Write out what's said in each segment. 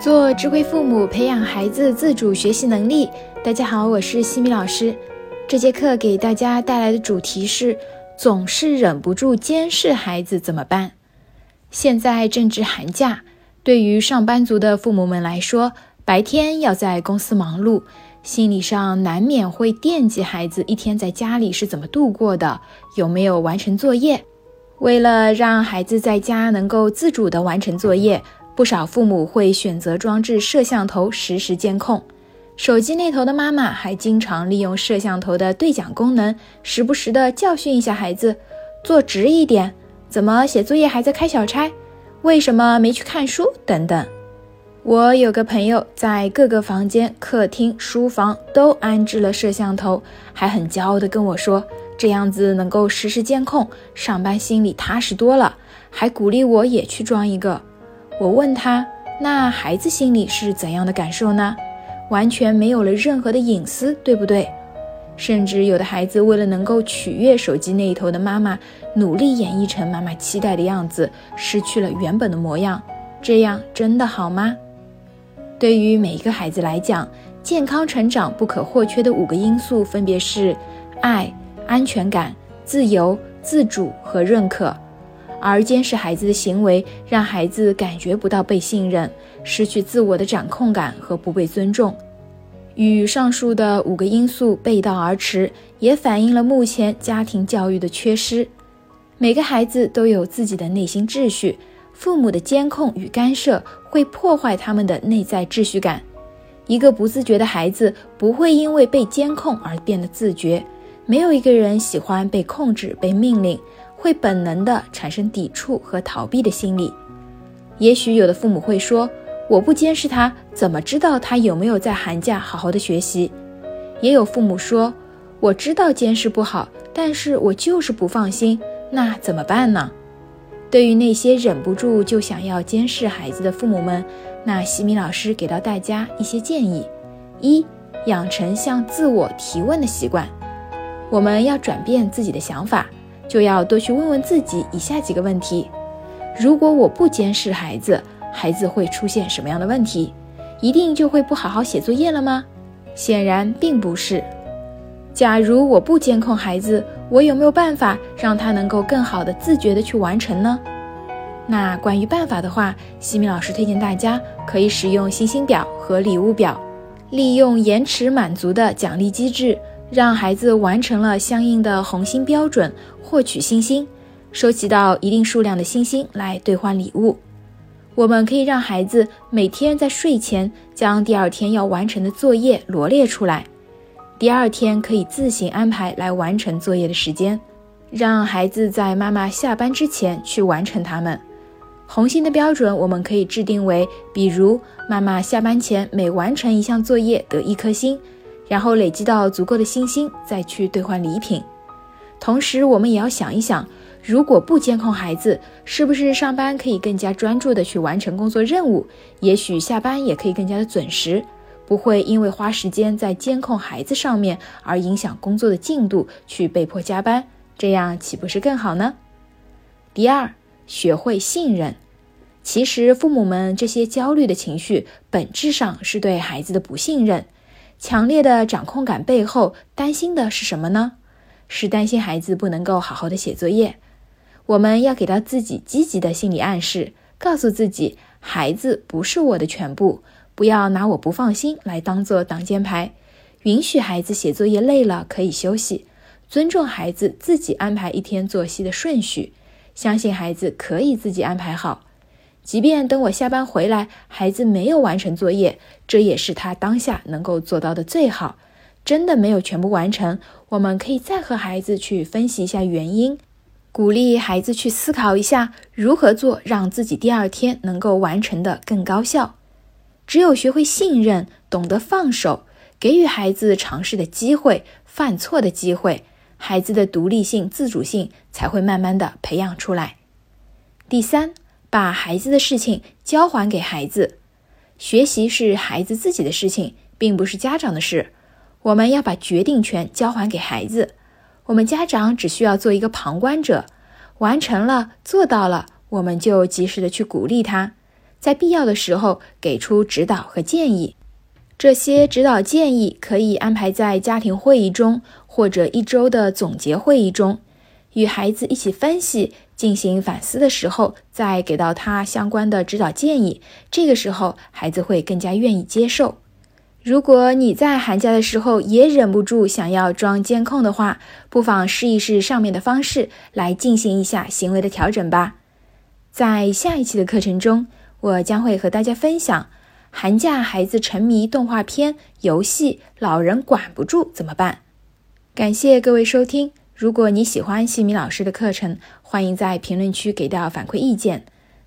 做智慧父母，培养孩子自主学习能力。大家好，我是西米老师。这节课给大家带来的主题是：总是忍不住监视孩子怎么办？现在正值寒假，对于上班族的父母们来说，白天要在公司忙碌，心理上难免会惦记孩子一天在家里是怎么度过的，有没有完成作业。为了让孩子在家能够自主地完成作业。不少父母会选择装置摄像头实时监控，手机那头的妈妈还经常利用摄像头的对讲功能，时不时的教训一下孩子：坐直一点，怎么写作业还在开小差？为什么没去看书？等等。我有个朋友在各个房间、客厅、书房都安置了摄像头，还很骄傲地跟我说：“这样子能够实时监控，上班心里踏实多了。”还鼓励我也去装一个。我问他：“那孩子心里是怎样的感受呢？完全没有了任何的隐私，对不对？甚至有的孩子为了能够取悦手机那一头的妈妈，努力演绎成妈妈期待的样子，失去了原本的模样。这样真的好吗？”对于每一个孩子来讲，健康成长不可或缺的五个因素分别是：爱、安全感、自由、自主和认可。而监视孩子的行为，让孩子感觉不到被信任，失去自我的掌控感和不被尊重。与上述的五个因素背道而驰，也反映了目前家庭教育的缺失。每个孩子都有自己的内心秩序，父母的监控与干涉会破坏他们的内在秩序感。一个不自觉的孩子不会因为被监控而变得自觉。没有一个人喜欢被控制、被命令。会本能的产生抵触和逃避的心理。也许有的父母会说：“我不监视他，怎么知道他有没有在寒假好好的学习？”也有父母说：“我知道监视不好，但是我就是不放心，那怎么办呢？”对于那些忍不住就想要监视孩子的父母们，那西米老师给到大家一些建议：一、养成向自我提问的习惯，我们要转变自己的想法。就要多去问问自己以下几个问题：如果我不监视孩子，孩子会出现什么样的问题？一定就会不好好写作业了吗？显然并不是。假如我不监控孩子，我有没有办法让他能够更好的自觉的去完成呢？那关于办法的话，西米老师推荐大家可以使用星星表和礼物表，利用延迟满足的奖励机制。让孩子完成了相应的红心标准，获取星星，收集到一定数量的星星来兑换礼物。我们可以让孩子每天在睡前将第二天要完成的作业罗列出来，第二天可以自行安排来完成作业的时间，让孩子在妈妈下班之前去完成它们。红心的标准我们可以制定为，比如妈妈下班前每完成一项作业得一颗星。然后累积到足够的星星，再去兑换礼品。同时，我们也要想一想，如果不监控孩子，是不是上班可以更加专注的去完成工作任务？也许下班也可以更加的准时，不会因为花时间在监控孩子上面而影响工作的进度，去被迫加班，这样岂不是更好呢？第二，学会信任。其实，父母们这些焦虑的情绪，本质上是对孩子的不信任。强烈的掌控感背后，担心的是什么呢？是担心孩子不能够好好的写作业。我们要给到自己积极的心理暗示，告诉自己，孩子不是我的全部，不要拿我不放心来当做挡箭牌。允许孩子写作业累了可以休息，尊重孩子自己安排一天作息的顺序，相信孩子可以自己安排好。即便等我下班回来，孩子没有完成作业，这也是他当下能够做到的最好。真的没有全部完成，我们可以再和孩子去分析一下原因，鼓励孩子去思考一下如何做，让自己第二天能够完成的更高效。只有学会信任，懂得放手，给予孩子尝试的机会、犯错的机会，孩子的独立性、自主性才会慢慢的培养出来。第三。把孩子的事情交还给孩子，学习是孩子自己的事情，并不是家长的事。我们要把决定权交还给孩子，我们家长只需要做一个旁观者，完成了做到了，我们就及时的去鼓励他。在必要的时候给出指导和建议。这些指导建议可以安排在家庭会议中，或者一周的总结会议中，与孩子一起分析、进行反思的时候，再给到他相关的指导建议。这个时候，孩子会更加愿意接受。如果你在寒假的时候也忍不住想要装监控的话，不妨试一试上面的方式来进行一下行为的调整吧。在下一期的课程中，我将会和大家分享。寒假孩子沉迷动画片、游戏，老人管不住怎么办？感谢各位收听。如果你喜欢西米老师的课程，欢迎在评论区给到反馈意见。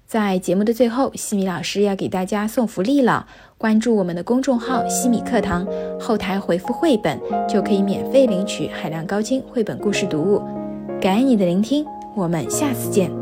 在节目的最后，西米老师要给大家送福利了。关注我们的公众号“西米课堂”，后台回复“绘本”就可以免费领取海量高清绘本故事读物。感恩你的聆听，我们下次见。